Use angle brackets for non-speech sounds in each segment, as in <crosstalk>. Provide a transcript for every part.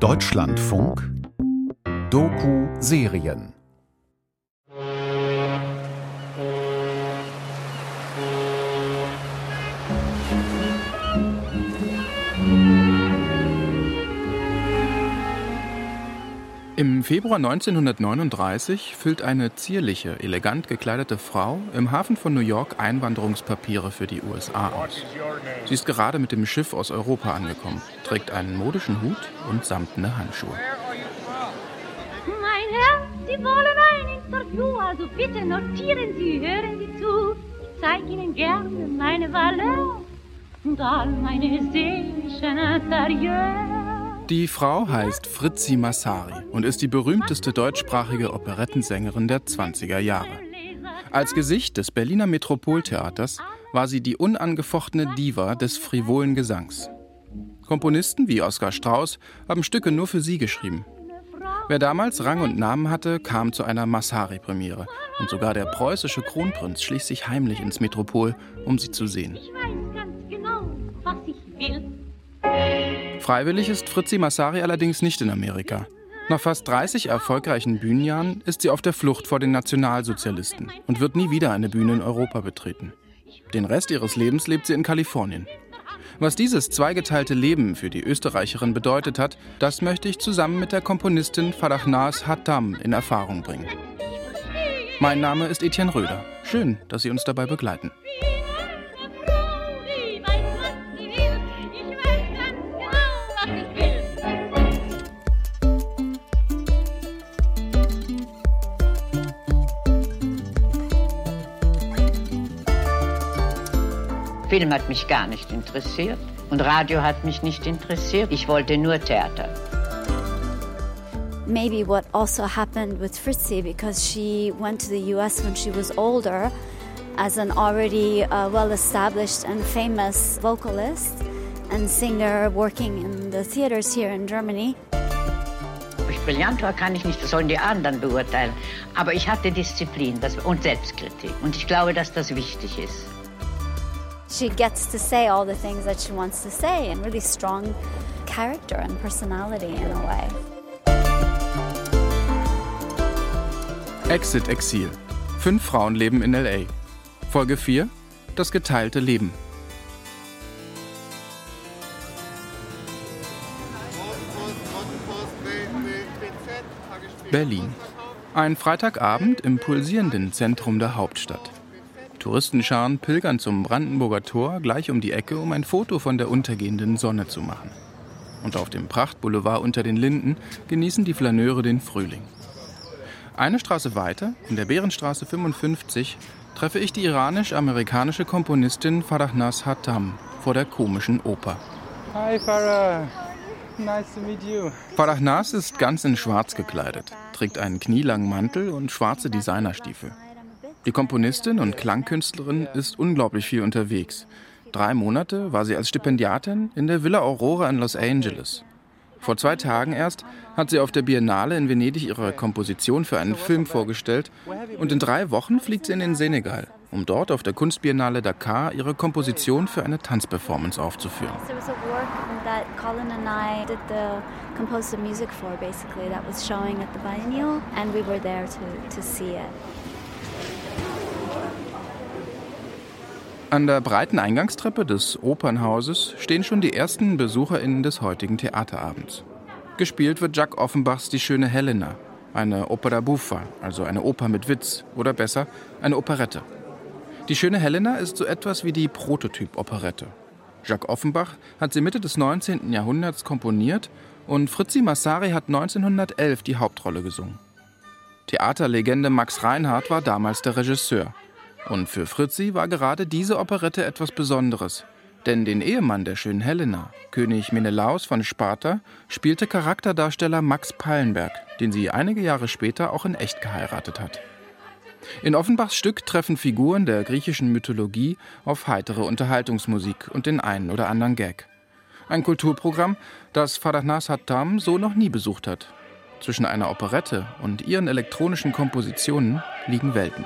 Deutschlandfunk Doku-Serien Im Februar 1939 füllt eine zierliche, elegant gekleidete Frau im Hafen von New York Einwanderungspapiere für die USA aus. Sie ist gerade mit dem Schiff aus Europa angekommen, trägt einen modischen Hut und samtene Handschuhe. Mein Herr, Sie wollen ein Interview, also bitte notieren Sie, hören Sie zu. Ich zeige Ihnen gerne meine Valeur und all meine seelischen Interieurs. Die Frau heißt Fritzi Massari und ist die berühmteste deutschsprachige Operettensängerin der 20er Jahre. Als Gesicht des Berliner Metropoltheaters war sie die unangefochtene Diva des frivolen Gesangs. Komponisten wie Oskar Strauß haben Stücke nur für sie geschrieben. Wer damals Rang und Namen hatte, kam zu einer Massari-Premiere. Und sogar der preußische Kronprinz schließt sich heimlich ins Metropol, um sie zu sehen. Ich weiß ganz genau, was ich will. Freiwillig ist Fritzi Massari allerdings nicht in Amerika. Nach fast 30 erfolgreichen Bühnenjahren ist sie auf der Flucht vor den Nationalsozialisten und wird nie wieder eine Bühne in Europa betreten. Den Rest ihres Lebens lebt sie in Kalifornien. Was dieses zweigeteilte Leben für die Österreicherin bedeutet hat, das möchte ich zusammen mit der Komponistin Farahnas Hattam in Erfahrung bringen. Mein Name ist Etienne Röder. Schön, dass Sie uns dabei begleiten. Film hat mich gar nicht interessiert und Radio hat mich nicht interessiert. Ich wollte nur Theater. maybe what also happened with Fritzi because she went to the US when she was older as an already uh, well established and famous vocalist and singer working in the theaters here in Germany. Ob ich brillant war, kann ich nicht, das sollen die anderen beurteilen. Aber ich hatte Disziplin und Selbstkritik. Und ich glaube, dass das wichtig ist. She gets to say all the things that she wants to say and really strong character and personality in a way. Exit Exil. Fünf Frauen leben in LA. Folge 4. Das geteilte Leben. Berlin. Ein Freitagabend im pulsierenden Zentrum der Hauptstadt. Touristenscharen pilgern zum Brandenburger Tor gleich um die Ecke, um ein Foto von der untergehenden Sonne zu machen. Und auf dem Prachtboulevard unter den Linden genießen die Flaneure den Frühling. Eine Straße weiter, in der Bärenstraße 55, treffe ich die iranisch-amerikanische Komponistin Farahnaz Hattam vor der komischen Oper. Hi Farah, nice to meet you. Farahnaz ist ganz in schwarz gekleidet, trägt einen knielangen Mantel und schwarze Designerstiefel. Die Komponistin und Klangkünstlerin ist unglaublich viel unterwegs. Drei Monate war sie als Stipendiatin in der Villa Aurora in Los Angeles. Vor zwei Tagen erst hat sie auf der Biennale in Venedig ihre Komposition für einen Film vorgestellt und in drei Wochen fliegt sie in den Senegal, um dort auf der Kunstbiennale Dakar ihre Komposition für eine Tanzperformance aufzuführen. An der breiten Eingangstreppe des Opernhauses stehen schon die ersten BesucherInnen des heutigen Theaterabends. Gespielt wird Jacques Offenbachs Die schöne Helena, eine Opera buffa, also eine Oper mit Witz oder besser eine Operette. Die schöne Helena ist so etwas wie die Prototyp-Operette. Jacques Offenbach hat sie Mitte des 19. Jahrhunderts komponiert und Fritzi Massari hat 1911 die Hauptrolle gesungen. Theaterlegende Max Reinhardt war damals der Regisseur. Und für Fritzi war gerade diese Operette etwas Besonderes. Denn den Ehemann der schönen Helena, König Menelaus von Sparta, spielte Charakterdarsteller Max Pallenberg, den sie einige Jahre später auch in echt geheiratet hat. In Offenbachs Stück treffen Figuren der griechischen Mythologie auf heitere Unterhaltungsmusik und den einen oder anderen Gag. Ein Kulturprogramm, das Farahnaz Hattam so noch nie besucht hat. Zwischen einer Operette und ihren elektronischen Kompositionen liegen Welten.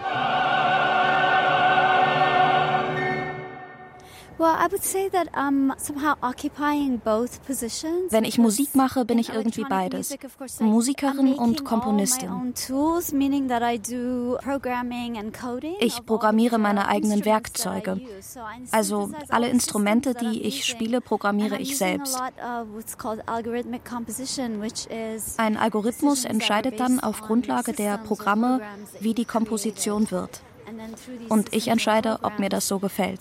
Wenn ich Musik mache, bin ich irgendwie beides. Musikerin und Komponistin. Ich programmiere meine eigenen Werkzeuge. Also alle Instrumente, die ich spiele, programmiere ich selbst. Ein Algorithmus entscheidet dann auf Grundlage der Programme, wie die Komposition wird. Und ich entscheide, ob mir das so gefällt.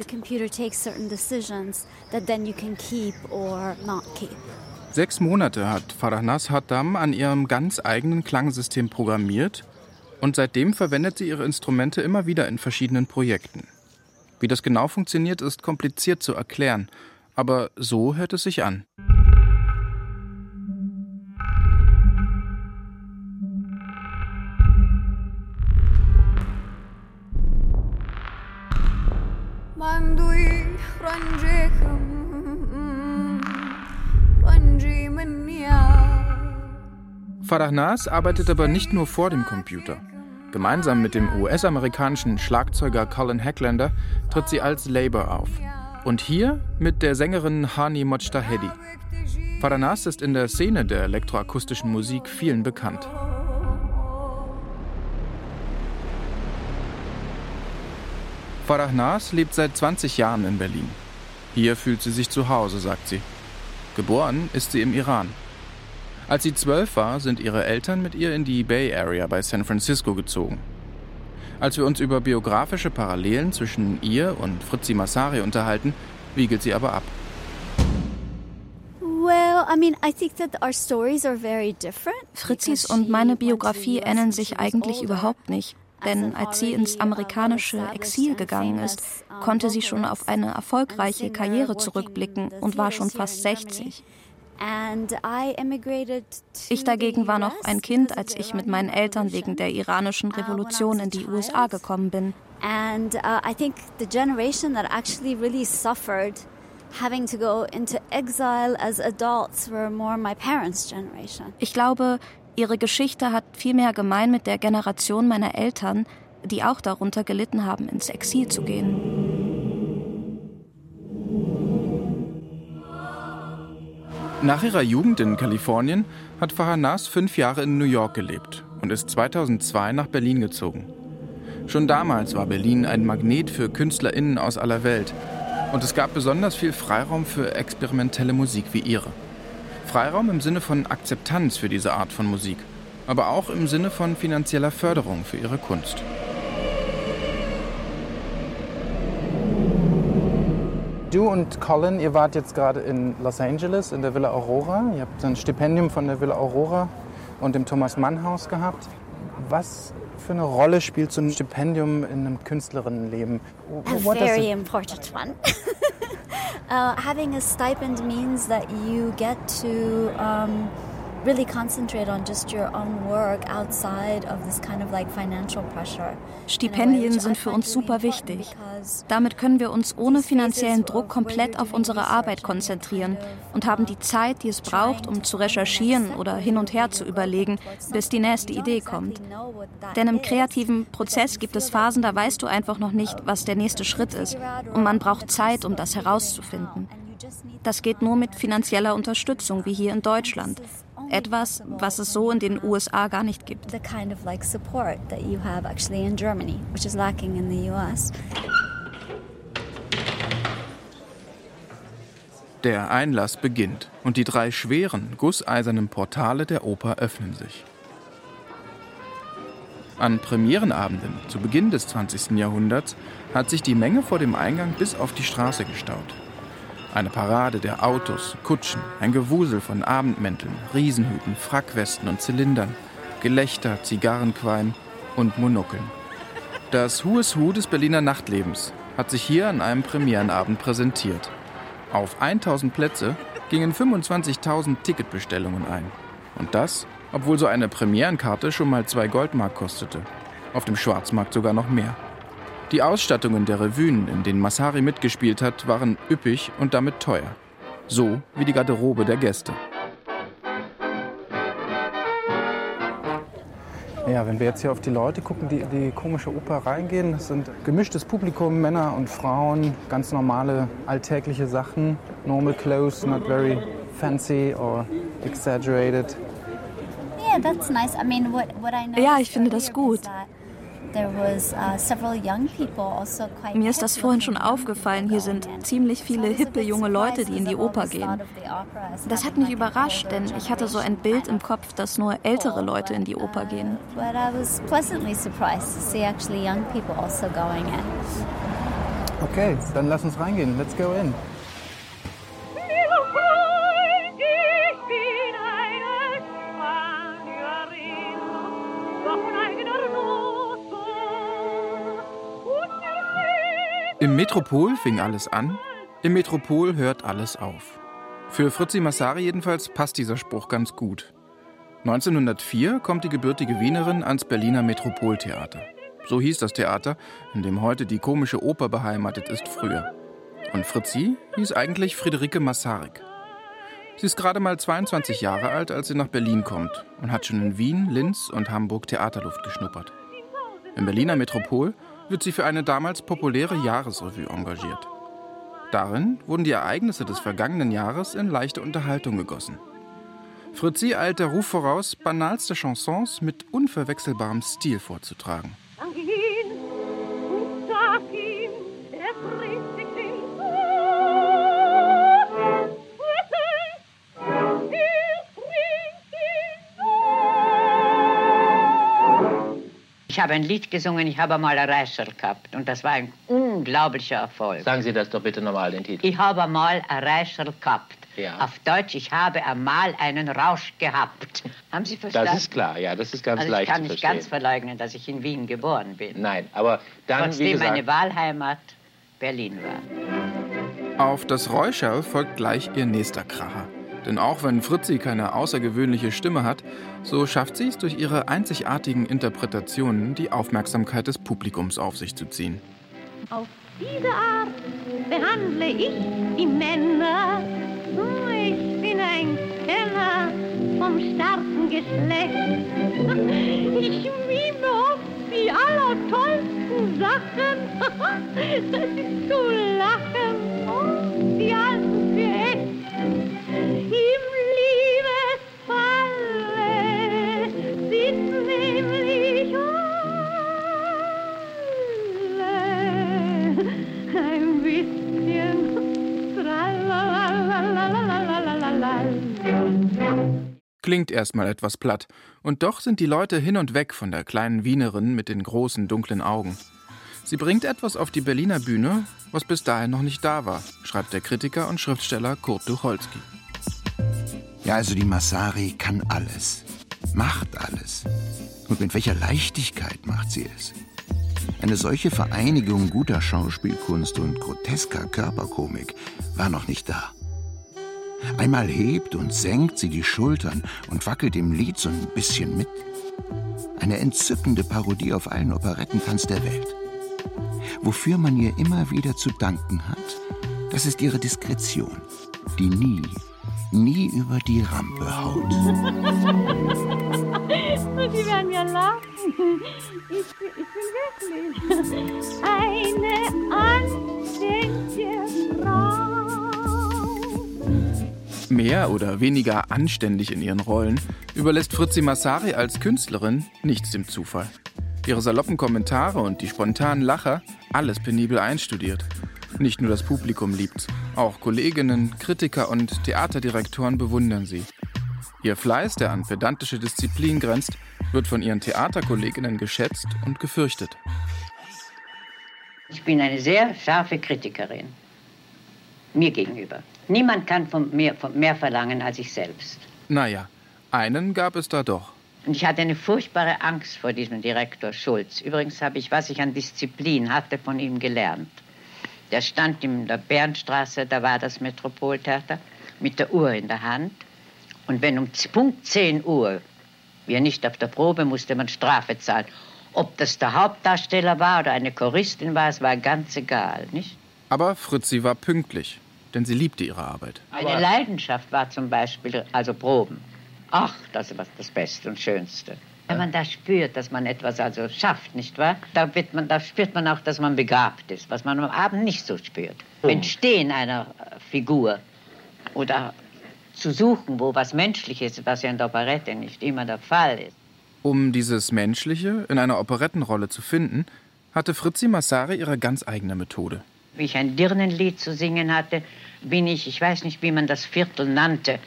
Sechs Monate hat Farahnas Haddam an ihrem ganz eigenen Klangsystem programmiert und seitdem verwendet sie ihre Instrumente immer wieder in verschiedenen Projekten. Wie das genau funktioniert, ist kompliziert zu erklären, aber so hört es sich an. Farahnas arbeitet aber nicht nur vor dem Computer. Gemeinsam mit dem US-amerikanischen Schlagzeuger Colin Hacklander tritt sie als Labor auf. Und hier mit der Sängerin Hani Mojtahedi. Farahnas ist in der Szene der elektroakustischen Musik vielen bekannt. Farah Nas lebt seit 20 Jahren in Berlin. Hier fühlt sie sich zu Hause, sagt sie. Geboren ist sie im Iran. Als sie zwölf war, sind ihre Eltern mit ihr in die Bay Area bei San Francisco gezogen. Als wir uns über biografische Parallelen zwischen ihr und Fritzi Massari unterhalten, wiegelt sie aber ab. Fritzis und meine Biografie ähneln sich eigentlich überhaupt nicht. Denn als sie ins amerikanische Exil gegangen ist, konnte sie schon auf eine erfolgreiche Karriere zurückblicken und war schon fast 60. Ich dagegen war noch ein Kind, als ich mit meinen Eltern wegen der iranischen Revolution in die USA gekommen bin. And uh, I think the generation that actually really suffered having to go into exile as adults were more my parents' generation. Ich glaube, Ihre Geschichte hat viel mehr gemein mit der Generation meiner Eltern, die auch darunter gelitten haben, ins Exil zu gehen. Nach ihrer Jugend in Kalifornien hat Fahanas fünf Jahre in New York gelebt und ist 2002 nach Berlin gezogen. Schon damals war Berlin ein Magnet für KünstlerInnen aus aller Welt und es gab besonders viel Freiraum für experimentelle Musik wie ihre. Freiraum im Sinne von Akzeptanz für diese Art von Musik, aber auch im Sinne von finanzieller Förderung für ihre Kunst. Du und Colin, ihr wart jetzt gerade in Los Angeles in der Villa Aurora. Ihr habt ein Stipendium von der Villa Aurora und dem Thomas Mann Haus gehabt. Was für eine Rolle spielt so ein Stipendium in einem Künstlerinnenleben? A very important one. <laughs> Uh, having a stipend means that you get to um, really concentrate on just your own work outside of this kind of like financial pressure. Stipendien sind für uns super wichtig. Damit können wir uns ohne finanziellen Druck komplett auf unsere Arbeit konzentrieren und haben die Zeit, die es braucht, um zu recherchieren oder hin und her zu überlegen, bis die nächste Idee kommt. Denn im kreativen Prozess gibt es Phasen, da weißt du einfach noch nicht, was der nächste Schritt ist und man braucht Zeit, um das herauszufinden. Das geht nur mit finanzieller Unterstützung, wie hier in Deutschland. Etwas, was es so in den USA gar nicht gibt. The kind of like support that you have actually in Germany, which is lacking in the US. Der Einlass beginnt und die drei schweren, gusseisernen Portale der Oper öffnen sich. An Premierenabenden zu Beginn des 20. Jahrhunderts hat sich die Menge vor dem Eingang bis auf die Straße gestaut. Eine Parade der Autos, Kutschen, ein Gewusel von Abendmänteln, Riesenhüten, Frackwesten und Zylindern, Gelächter, Zigarrenqualm und Monokeln. Das Who is Who des Berliner Nachtlebens hat sich hier an einem Premierenabend präsentiert. Auf 1000 Plätze gingen 25.000 Ticketbestellungen ein. Und das, obwohl so eine Premierenkarte schon mal zwei Goldmark kostete. Auf dem Schwarzmarkt sogar noch mehr. Die Ausstattungen der Revuen, in denen Massari mitgespielt hat, waren üppig und damit teuer. So wie die Garderobe der Gäste. Ja, wenn wir jetzt hier auf die Leute gucken, die in die komische Oper reingehen, das sind gemischtes Publikum, Männer und Frauen, ganz normale alltägliche Sachen, normal clothes, not very fancy or exaggerated. Yeah, that's nice. I mean, what, what I Ja, ich finde das gut. Also Mir ist das vorhin schon aufgefallen. Hier sind ziemlich viele hippe junge Leute, die in die Oper gehen. Das hat mich überrascht, denn ich hatte so ein Bild im Kopf, dass nur ältere Leute in die Oper gehen. But I was pleasantly surprised to see actually young people also going in. Okay, dann lass uns reingehen. Let's go in. Metropol fing alles an, im Metropol hört alles auf. Für Fritzi Massari jedenfalls passt dieser Spruch ganz gut. 1904 kommt die gebürtige Wienerin ans Berliner Metropoltheater. So hieß das Theater, in dem heute die komische Oper beheimatet ist, früher. Und Fritzi hieß eigentlich Friederike Massarik. Sie ist gerade mal 22 Jahre alt, als sie nach Berlin kommt und hat schon in Wien, Linz und Hamburg Theaterluft geschnuppert. Im Berliner Metropol wird sie für eine damals populäre Jahresrevue engagiert. Darin wurden die Ereignisse des vergangenen Jahres in leichte Unterhaltung gegossen. Fritzi eilt der Ruf voraus, banalste Chansons mit unverwechselbarem Stil vorzutragen. Habe ein Lied gesungen, ich habe mal ein Reischer gehabt und das war ein unglaublicher Erfolg. Sagen Sie das doch bitte nochmal, den Titel. Ich habe mal ein Reischer gehabt. Ja. Auf Deutsch, ich habe einmal einen Rausch gehabt. <laughs> Haben Sie verstanden? Das ist klar, ja, das ist ganz also ich leicht kann zu nicht verstehen. ganz verleugnen, dass ich in Wien geboren bin. Nein, aber dann, wie Trotzdem gesagt, meine Wahlheimat Berlin war. Auf das Räuscherl folgt gleich ihr nächster Kracher. Denn auch wenn Fritzi keine außergewöhnliche Stimme hat, so schafft sie es durch ihre einzigartigen Interpretationen, die Aufmerksamkeit des Publikums auf sich zu ziehen. Auf diese Art behandle ich die Männer. Ich bin ein Kenner vom starken Geschlecht. <laughs> Ich mime oft die allertollsten Sachen. <laughs> Das ist zu lachen. Oh, die halten Klingt erstmal etwas platt, und doch sind die Leute hin und weg von der kleinen Wienerin mit den großen dunklen Augen. Sie bringt etwas auf die Berliner Bühne, was bis dahin noch nicht da war, schreibt der Kritiker und Schriftsteller Kurt Tucholsky. Ja, also die Massari kann alles, macht alles. Und mit welcher Leichtigkeit macht sie es? Eine solche Vereinigung guter Schauspielkunst und grotesker Körperkomik war noch nicht da. Einmal hebt und senkt sie die Schultern und wackelt im Lied so ein bisschen mit. Eine entzückende Parodie auf allen Operettentanz der Welt. Wofür man ihr immer wieder zu danken hat, das ist ihre Diskretion, die nie, nie über die Rampe haut. <laughs> Sie werden ja lachen. Ich, ich bin wirklich eine anständige Frau. Mehr oder weniger anständig in ihren Rollen überlässt Fritzi Massari als Künstlerin nichts dem Zufall. Ihre saloppen Kommentare und die spontanen Lacher, alles penibel einstudiert. Nicht nur das Publikum liebt's, auch Kolleginnen, Kritiker und Theaterdirektoren bewundern sie. Ihr Fleiß, der an pedantische Disziplin grenzt, wird von ihren Theaterkolleginnen geschätzt und gefürchtet. Ich bin eine sehr scharfe Kritikerin. Mir gegenüber. Niemand kann von mir von mehr verlangen als ich selbst. Naja, einen gab es da doch. Und ich hatte eine furchtbare Angst vor diesem Direktor Schulz. Übrigens habe ich, was ich an Disziplin hatte, von ihm gelernt. Der stand in der Bernstraße, da war das Metropoltheater, mit der Uhr in der Hand. Und wenn um Punkt 10 Uhr wir nicht auf der Probe, musste man Strafe zahlen. Ob das der Hauptdarsteller war oder eine Choristin war, es war ganz egal, nicht? Aber Fritzi war pünktlich, denn sie liebte ihre Arbeit. Meine Leidenschaft war zum Beispiel also Proben. Ach, das war das Beste und Schönste. Wenn man da spürt, dass man etwas also schafft, nicht wahr? Da, wird man, da spürt man auch, dass man begabt ist, was man am Abend nicht so spürt. Hm. Entstehen einer äh, Figur oder zu suchen, wo was Menschliches ist, was ja in der Operette nicht immer der Fall ist. Um dieses Menschliche in einer Operettenrolle zu finden, hatte Fritzi Massari ihre ganz eigene Methode. Wie ich ein Dirnenlied zu singen hatte, bin ich, ich weiß nicht, wie man das Viertel nannte,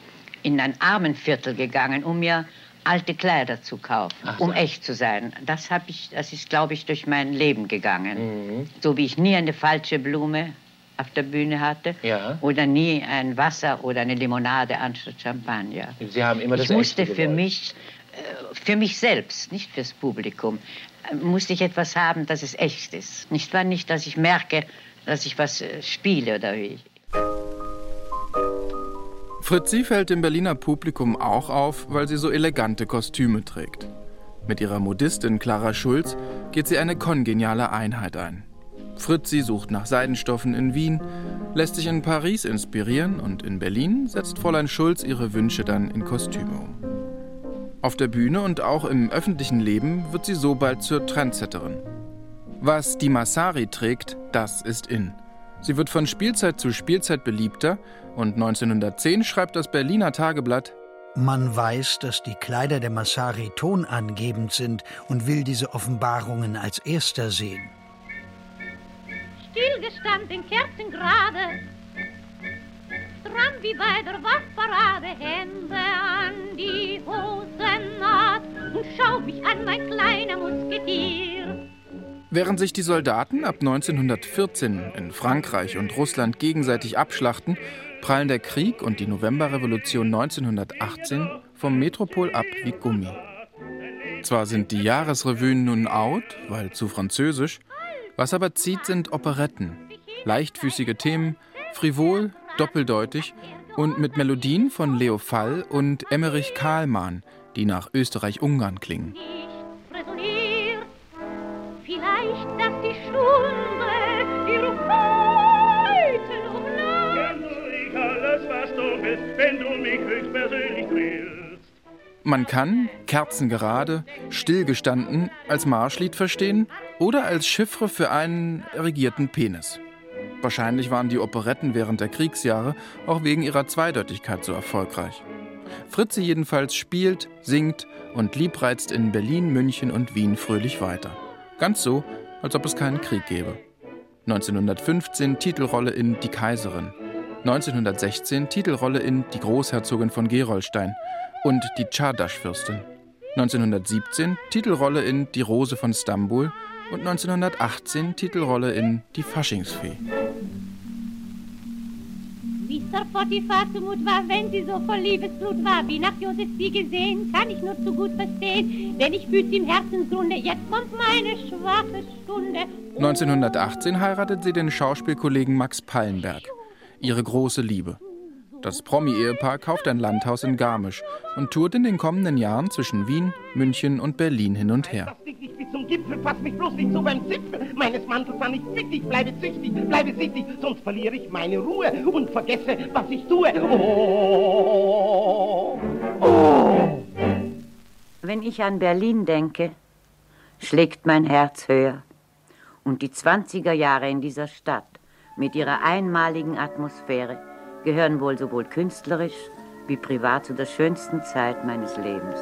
in ein Armenviertel gegangen, um mir alte Kleider zu kaufen, so. um echt zu sein. Das habe ich, das ist, glaube ich, durch mein Leben gegangen. So wie ich nie eine falsche Blume auf der Bühne hatte Ja. oder nie ein Wasser oder eine Limonade anstatt Champagner. Sie haben immer das ich musste Echte für gewollt. mich, äh, für mich selbst, nicht fürs Publikum, äh, musste ich etwas haben, dass es echt ist. Nicht wahr? Nicht, dass ich merke, dass ich was äh, spiele oder wie. Fritzi fällt dem Berliner Publikum auch auf, weil sie so elegante Kostüme trägt. Mit ihrer Modistin Clara Schulz geht sie eine kongeniale Einheit ein. Fritzi sucht nach Seidenstoffen in Wien, lässt sich in Paris inspirieren und in Berlin setzt Fräulein Schulz ihre Wünsche dann in Kostüme um. Auf der Bühne und auch im öffentlichen Leben wird sie so bald zur Trendsetterin. Was die Massari trägt, das ist in. Sie wird von Spielzeit zu Spielzeit beliebter und 1910 schreibt das Berliner Tageblatt, Man weiß, dass die Kleider der Massari tonangebend sind und will diese Offenbarungen als erster sehen. Stillgestanden, Kerzen gerade, stramm wie bei der Waffparade, Hände an die Hosennaht und schau mich an, mein kleiner Musketier. Während sich die Soldaten ab 1914 in Frankreich und Russland gegenseitig abschlachten, prallen der Krieg und die Novemberrevolution 1918 vom Metropol ab wie Gummi. Zwar sind die Jahresrevuen nun out, weil zu französisch, was aber zieht, sind Operetten. Leichtfüßige Themen, frivol, doppeldeutig und mit Melodien von Leo Fall und Emmerich Kahlmann, die nach Österreich-Ungarn klingen. Man kann kerzengerade, stillgestanden als Marschlied verstehen oder als Chiffre für einen erigierten Penis. Wahrscheinlich waren die Operetten während der Kriegsjahre auch wegen ihrer Zweideutigkeit so erfolgreich. Fritzi jedenfalls spielt, singt und liebreizt in Berlin, München und Wien fröhlich weiter. Ganz so, als ob es keinen Krieg gäbe. 1915 Titelrolle in Die Kaiserin. 1916 Titelrolle in Die Großherzogin von Gerolstein und Die Czardasch-Fürstin. 1917 Titelrolle in Die Rose von Stambul und 1918 Titelrolle in Die Faschingsfee. Sir Potiphar zumut war, wenn sie so voll Liebesblut war, wie nach Josef sie gesehen, kann ich nur zu gut verstehen, denn ich fühl's im Herzensgrunde, jetzt kommt meine schwache Stunde. 1918 heiratet sie den Schauspielkollegen Max Pallenberg, ihre große Liebe. Das Promi-Ehepaar kauft ein Landhaus in Garmisch und tourt in den kommenden Jahren zwischen Wien, München und Berlin hin und her. Fass dich nicht bis zum Gipfel, fass mich bloß nicht so beim Zipfel meines Mantels an. Ich bitte dich, bleibe züchtig, bleibe sichtig, sonst verliere ich meine Ruhe und vergesse, was ich tue. Oh, oh. Wenn ich an Berlin denke, schlägt mein Herz höher. Und die 20er Jahre in dieser Stadt mit ihrer einmaligen Atmosphäre gehören wohl sowohl künstlerisch wie privat zu der schönsten Zeit meines Lebens.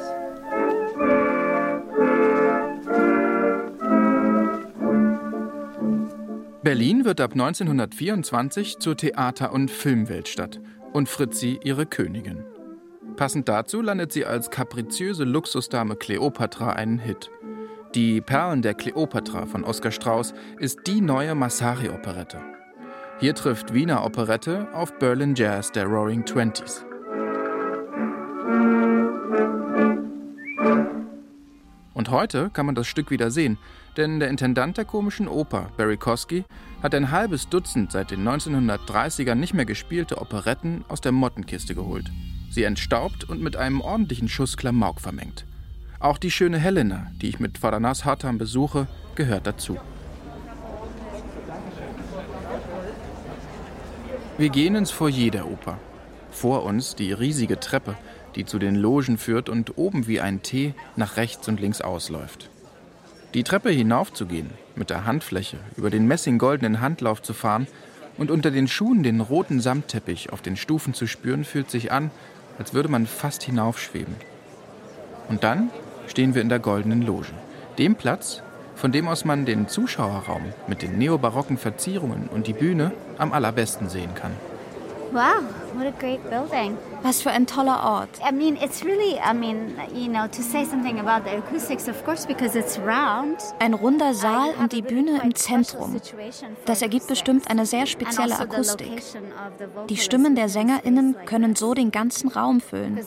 Berlin wird ab 1924 zur Theater- und Filmweltstadt und Fritzi ihre Königin. Passend dazu landet sie als kapriziöse Luxusdame Kleopatra einen Hit. Die Perlen der Kleopatra von Oskar Strauß ist die neue Massari-Operette. Hier trifft Wiener Operette auf Berlin Jazz der Roaring Twenties. Und heute kann man das Stück wieder sehen, denn der Intendant der komischen Oper, Barry Kosky, hat ein halbes Dutzend seit den 1930ern nicht mehr gespielte Operetten aus der Mottenkiste geholt. Sie entstaubt und mit einem ordentlichen Schuss Klamauk vermengt. Auch die schöne Helena, die ich mit Fadanas Hartam besuche, gehört dazu. Wir gehen ins Foyer der Oper. Vor uns die riesige Treppe, die zu den Logen führt und oben wie ein T nach rechts und links ausläuft. Die Treppe hinaufzugehen, mit der Handfläche über den messinggoldenen Handlauf zu fahren und unter den Schuhen den roten Samtteppich auf den Stufen zu spüren, fühlt sich an, als würde man fast hinaufschweben. Und dann stehen wir in der goldenen Loge, dem Platz, von dem aus man den Zuschauerraum mit den neobarocken Verzierungen und die Bühne am allerbesten sehen kann. Wow, what a great building. Was für ein toller Ort. I mean, it's really, I mean, you know, to say something about the acoustics, of course, because it's round. Ein runder Saal und die Bühne im Zentrum. Das ergibt bestimmt eine sehr spezielle also Akustik. Die Stimmen der SängerInnen können so den ganzen Raum füllen.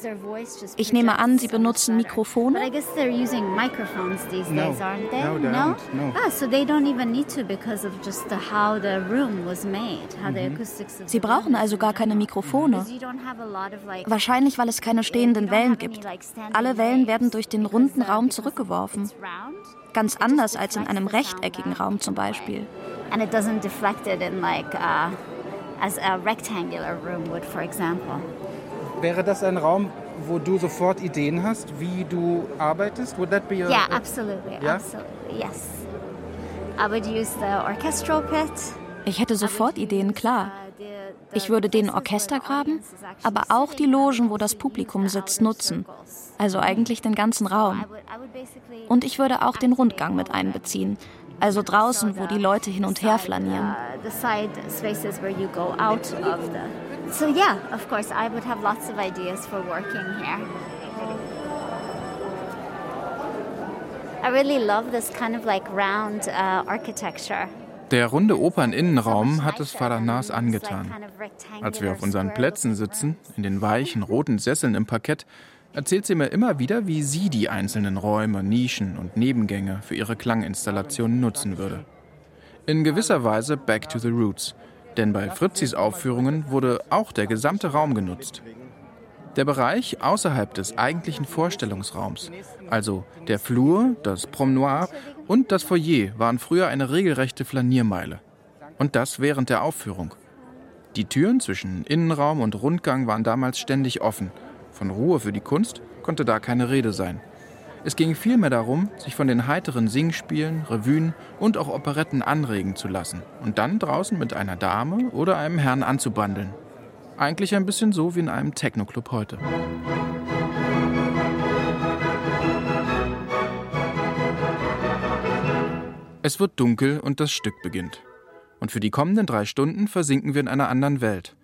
Ich nehme an, sie benutzen Mikrofone. I guess they're using microphones these days, aren't they? No. No. Ah, so they don't even need to because of just the, how the room was made, how the acoustics of Sie brauchen also gar keine. Mikrofone. A like, Wahrscheinlich, weil es keine stehenden Wellen gibt. Alle Wellen werden durch den runden Raum zurückgeworfen. Ganz anders als in einem rechteckigen Raum zum Beispiel. And it doesn't deflect it in like uh, as a rectangular room would, for example. Wäre das ein Raum, wo du sofort Ideen hast, wie du arbeitest? Would that be a, Yeah, a- absolutely, Yeah? absolutely, yes. I would use the orchestral pit. Ich hätte sofort Ideen, klar. Ich würde den Orchestergraben, aber auch die Logen, wo das Publikum sitzt, nutzen. Also eigentlich den ganzen Raum. Und ich würde auch den Rundgang mit einbeziehen. Also draußen, wo die Leute hin und her flanieren. So yeah, of course, I would have lots of ideas for working here. I really love this kind of like round uh, architecture. Der runde Operninnenraum hat es Faranas angetan. Als wir auf unseren Plätzen sitzen, in den weichen roten Sesseln im Parkett, erzählt sie mir immer wieder, wie sie die einzelnen Räume, Nischen und Nebengänge für ihre Klanginstallationen nutzen würde. In gewisser Weise back to the roots, denn bei Fritzis Aufführungen wurde auch der gesamte Raum genutzt. Der Bereich außerhalb des eigentlichen Vorstellungsraums, also der Flur, das Promenoir und das Foyer, waren früher eine regelrechte Flaniermeile. Und das während der Aufführung. Die Türen zwischen Innenraum und Rundgang waren damals ständig offen. Von Ruhe für die Kunst konnte da keine Rede sein. Es ging vielmehr darum, sich von den heiteren Singspielen, Revuen und auch Operetten anregen zu lassen und dann draußen mit einer Dame oder einem Herrn anzubandeln. Eigentlich ein bisschen so wie in einem Techno-Club heute. Es wird dunkel und das Stück beginnt. Und für die kommenden drei Stunden versinken wir in einer anderen Welt.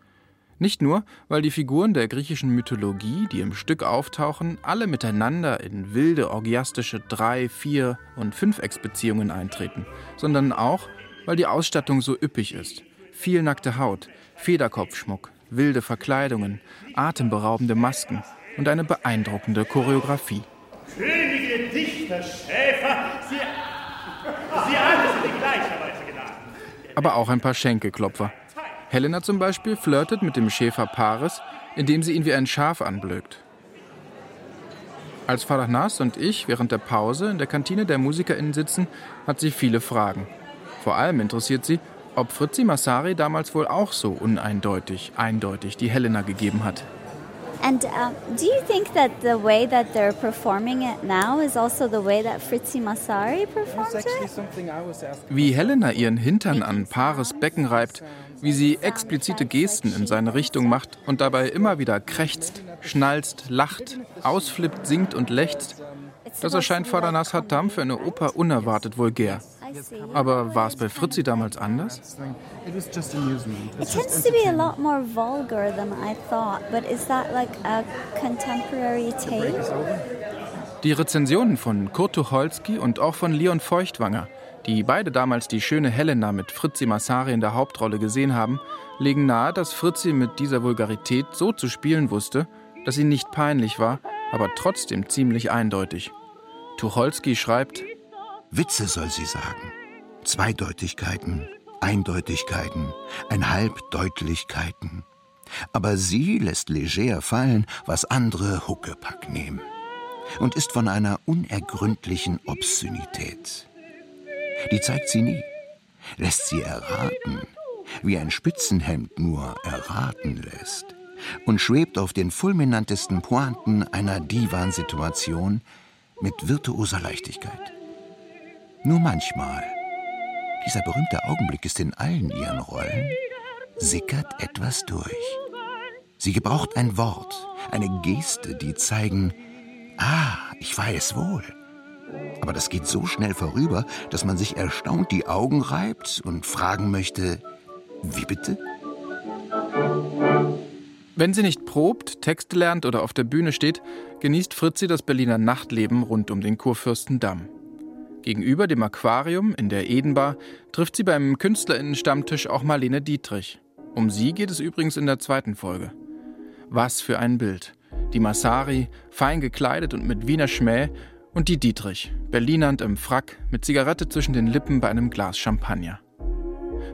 Nicht nur, weil die Figuren der griechischen Mythologie, die im Stück auftauchen, alle miteinander in wilde, orgiastische Drei-, Vier- und Fünfecksbeziehungen eintreten, sondern auch, weil die Ausstattung so üppig ist. Viel nackte Haut, Federkopfschmuck, wilde Verkleidungen, atemberaubende Masken und eine beeindruckende Choreografie. Könige, Dichter, Schäfer, Sie, Sie alle sind in gleicher Weise geladen. Aber auch ein paar Schenkelklopfer. Helena zum Beispiel flirtet mit dem Schäfer Paris, indem sie ihn wie ein Schaf anblökt. Als Faranas und ich während der Pause in der Kantine der MusikerInnen sitzen, hat sie viele Fragen. Vor allem interessiert sie, ob Fritzi Massari damals wohl auch so uneindeutig, eindeutig die Helena gegeben hat. And um, do you think that the way that they're performing it now is also the way that Fritzi Massari performed it? Wie Helena ihren Hintern an Paris Becken reibt, wie sie explizite Gesten in seine Richtung macht und dabei immer wieder krächzt, schnalzt, lacht, ausflippt, singt und lechzt, das erscheint Fadanas Hattam für eine Oper unerwartet vulgär. Aber war es bei Fritzi damals anders? It tends to be a lot more vulgar than I thought, but is that like a contemporary take? Die Rezensionen von Kurt Tucholsky und auch von Leon Feuchtwanger, die beide damals die schöne Helena mit Fritzi Massari in der Hauptrolle gesehen haben, legen nahe, dass Fritzi mit dieser Vulgarität so zu spielen wusste, dass sie nicht peinlich war, aber trotzdem ziemlich eindeutig. Tucholsky schreibt, Witze soll sie sagen. Zweideutigkeiten, Eindeutigkeiten, Einhalbdeutlichkeiten. Aber sie lässt leger fallen, was andere Huckepack nehmen. Und ist von einer unergründlichen Obszönität. Die zeigt sie nie, lässt sie erraten, wie ein Spitzenhemd nur erraten lässt. und schwebt auf den fulminantesten Pointen einer Divan-Situation mit virtuoser Leichtigkeit. Nur manchmal, dieser berühmte Augenblick ist in allen ihren Rollen, sickert etwas durch. Sie gebraucht ein Wort, eine Geste, die zeigen, ah, ich weiß wohl. Aber das geht so schnell vorüber, dass man sich erstaunt die Augen reibt und fragen möchte, wie bitte? Wenn sie nicht probt, Texte lernt oder auf der Bühne steht, genießt Fritzi das Berliner Nachtleben rund um den Kurfürstendamm. Gegenüber dem Aquarium in der Edenbar trifft sie beim Künstlerinnenstammtisch auch Marlene Dietrich. Um sie geht es übrigens in der zweiten Folge. Was für ein Bild. Die Massari, fein gekleidet und mit Wiener Schmäh, und die Dietrich, Berlinernd im Frack, mit Zigarette zwischen den Lippen bei einem Glas Champagner.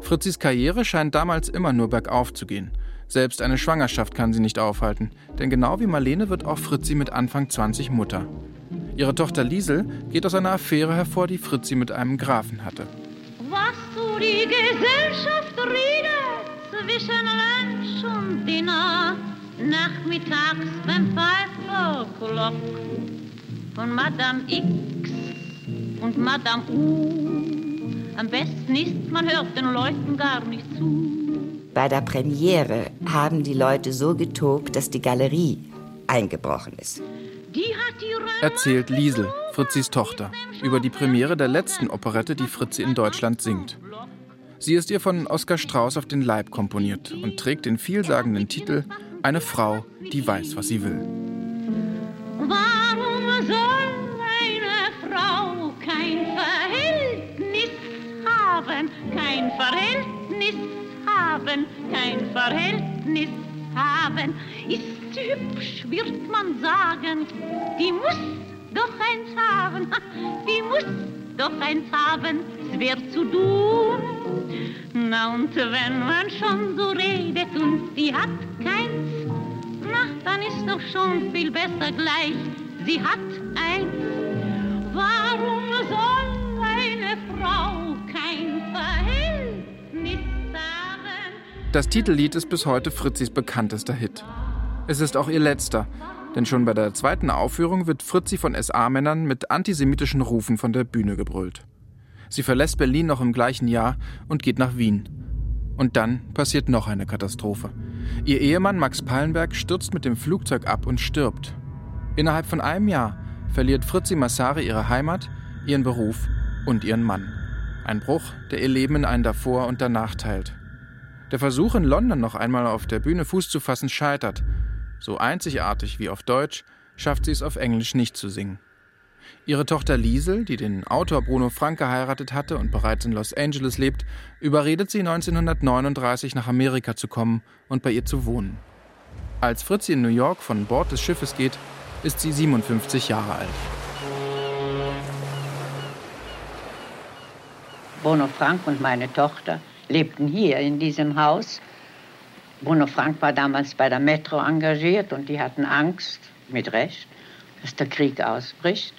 Fritzis Karriere scheint damals immer nur bergauf zu gehen. Selbst eine Schwangerschaft kann sie nicht aufhalten, denn genau wie Marlene wird auch Fritzi mit Anfang 20 Mutter. Ihre Tochter Liesel geht aus einer Affäre hervor, die Fritzi mit einem Grafen hatte. Was du die Gesellschaft redet zwischen Lunch und Dinner, nachmittags beim Five O'Clock von Madame X und Madame U. Am besten ist, man hört den Leuten gar nicht zu. Bei der Premiere haben die Leute so getobt, dass die Galerie eingebrochen ist. Erzählt Liesel, Fritzis Tochter, über die Premiere der letzten Operette, die Fritzi in Deutschland singt. Sie ist ihr von Oskar Strauß auf den Leib komponiert und trägt den vielsagenden Titel Eine Frau, die weiß, was sie will. Warum soll eine Frau kein Verhältnis haben, kein Verhältnis haben, kein Verhältnis haben? Ist hübsch, wird man sagen, die muss doch eins haben, <laughs> die muss doch eins haben, es wär zu tun. Na und wenn man schon so redet und sie hat keins, na, dann ist doch schon viel besser gleich, sie hat eins. Warum soll eine Frau kein Verhältnis haben? Das Titellied ist bis heute Fritzis bekanntester Hit. Es ist auch ihr letzter, denn schon bei der zweiten Aufführung wird Fritzi von SA-Männern mit antisemitischen Rufen von der Bühne gebrüllt. Sie verlässt Berlin noch im gleichen Jahr und geht nach Wien. Und dann passiert noch eine Katastrophe. Ihr Ehemann Max Pallenberg stürzt mit dem Flugzeug ab und stirbt. Innerhalb von einem Jahr verliert Fritzi Massari ihre Heimat, ihren Beruf und ihren Mann. Ein Bruch, der ihr Leben in ein davor und danach teilt. Der Versuch in London noch einmal auf der Bühne Fuß zu fassen scheitert. So einzigartig wie auf Deutsch schafft sie es auf Englisch nicht zu singen. Ihre Tochter Liesel, die den Autor Bruno Frank geheiratet hatte und bereits in Los Angeles lebt, überredet sie 1939 nach Amerika zu kommen und bei ihr zu wohnen. Als Fritzi in New York von Bord des Schiffes geht, ist sie 57 Jahre alt. Bruno Frank und meine Tochter lebten hier in diesem Haus. Bruno Frank war damals bei der Metro engagiert und die hatten Angst, mit Recht, dass der Krieg ausbricht,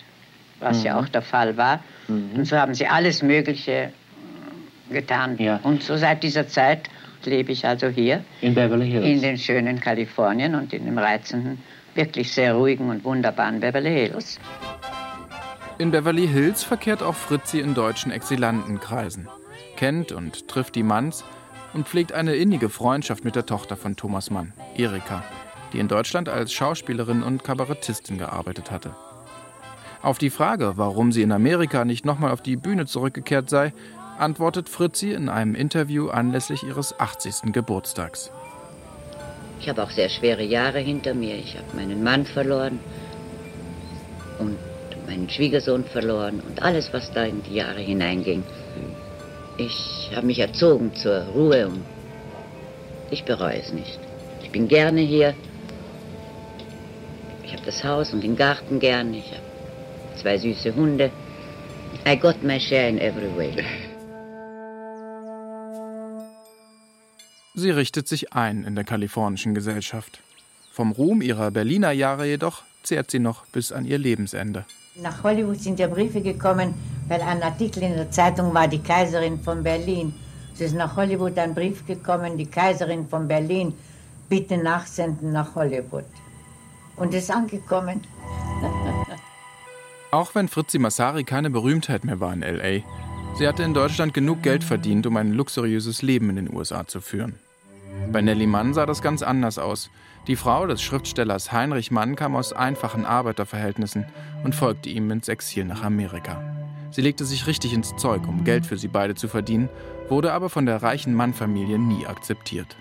was mhm. ja auch der Fall war. Mhm. Und so haben sie alles Mögliche getan. Ja. Und so seit dieser Zeit lebe ich also hier. In Beverly Hills. In den schönen Kalifornien und in dem reizenden, wirklich sehr ruhigen und wunderbaren Beverly Hills. In Beverly Hills verkehrt auch Fritzi in deutschen Exilantenkreisen, kennt und trifft die Manns und pflegt eine innige Freundschaft mit der Tochter von Thomas Mann, Erika, die in Deutschland als Schauspielerin und Kabarettistin gearbeitet hatte. Auf die Frage, warum sie in Amerika nicht nochmal auf die Bühne zurückgekehrt sei, antwortet Fritzi in einem Interview anlässlich ihres 80. Geburtstags. Ich habe auch sehr schwere Jahre hinter mir. Ich habe meinen Mann verloren und meinen Schwiegersohn verloren und alles, was da in die Jahre hineinging. Ich habe mich erzogen zur Ruhe und ich bereue es nicht. Ich bin gerne hier. Ich habe das Haus und den Garten gern. Ich habe zwei süße Hunde. I got my share in every way. Sie richtet sich ein in der kalifornischen Gesellschaft. Vom Ruhm ihrer Berliner Jahre jedoch zehrt sie noch bis an ihr Lebensende. Nach Hollywood sind ja Briefe gekommen, weil ein Artikel in der Zeitung war, die Kaiserin von Berlin. Es ist nach Hollywood ein Brief gekommen, die Kaiserin von Berlin bitte nachsenden nach Hollywood. Und ist angekommen. <laughs> Auch wenn Fritzi Massari keine Berühmtheit mehr war in L.A., sie hatte in Deutschland genug Geld verdient, um ein luxuriöses Leben in den USA zu führen. Bei Nelly Mann sah das ganz anders aus. Die Frau des Schriftstellers Heinrich Mann kam aus einfachen Arbeiterverhältnissen und folgte ihm ins Exil nach Amerika. Sie legte sich richtig ins Zeug, um Geld für sie beide zu verdienen, wurde aber von der reichen Mann-Familie nie akzeptiert.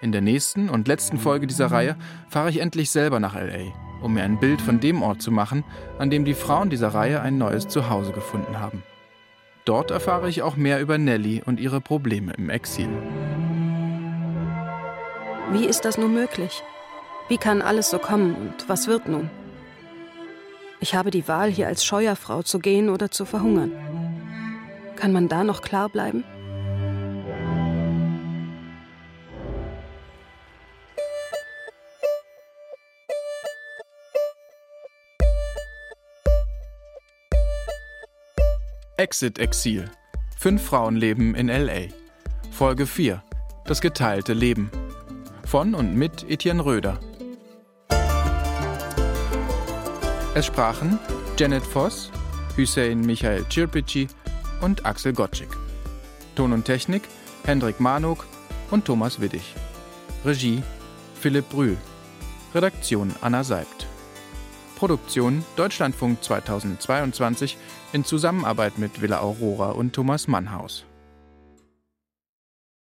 In der nächsten und letzten Folge dieser Reihe fahre ich endlich selber nach LA, um mir ein Bild von dem Ort zu machen, an dem die Frauen dieser Reihe ein neues Zuhause gefunden haben. Dort erfahre ich auch mehr über Nelly und ihre Probleme im Exil. Wie ist das nun möglich? Wie kann alles so kommen und was wird nun? Ich habe die Wahl, hier als Scheuerfrau zu gehen oder zu verhungern. Kann man da noch klar bleiben? Exit Exil. Fünf Frauen leben in LA. Folge 4. Das geteilte Leben. Von und mit Etienne Röder. Es sprachen Janet Voss, Hussein Michael Cirpici und Axel Gottschick. Ton und Technik Hendrik Manuk und Thomas Widdig. Regie Philipp Brühl. Redaktion Anna Seibt. Produktion Deutschlandfunk 2022 in Zusammenarbeit mit Villa Aurora und Thomas Mannhaus.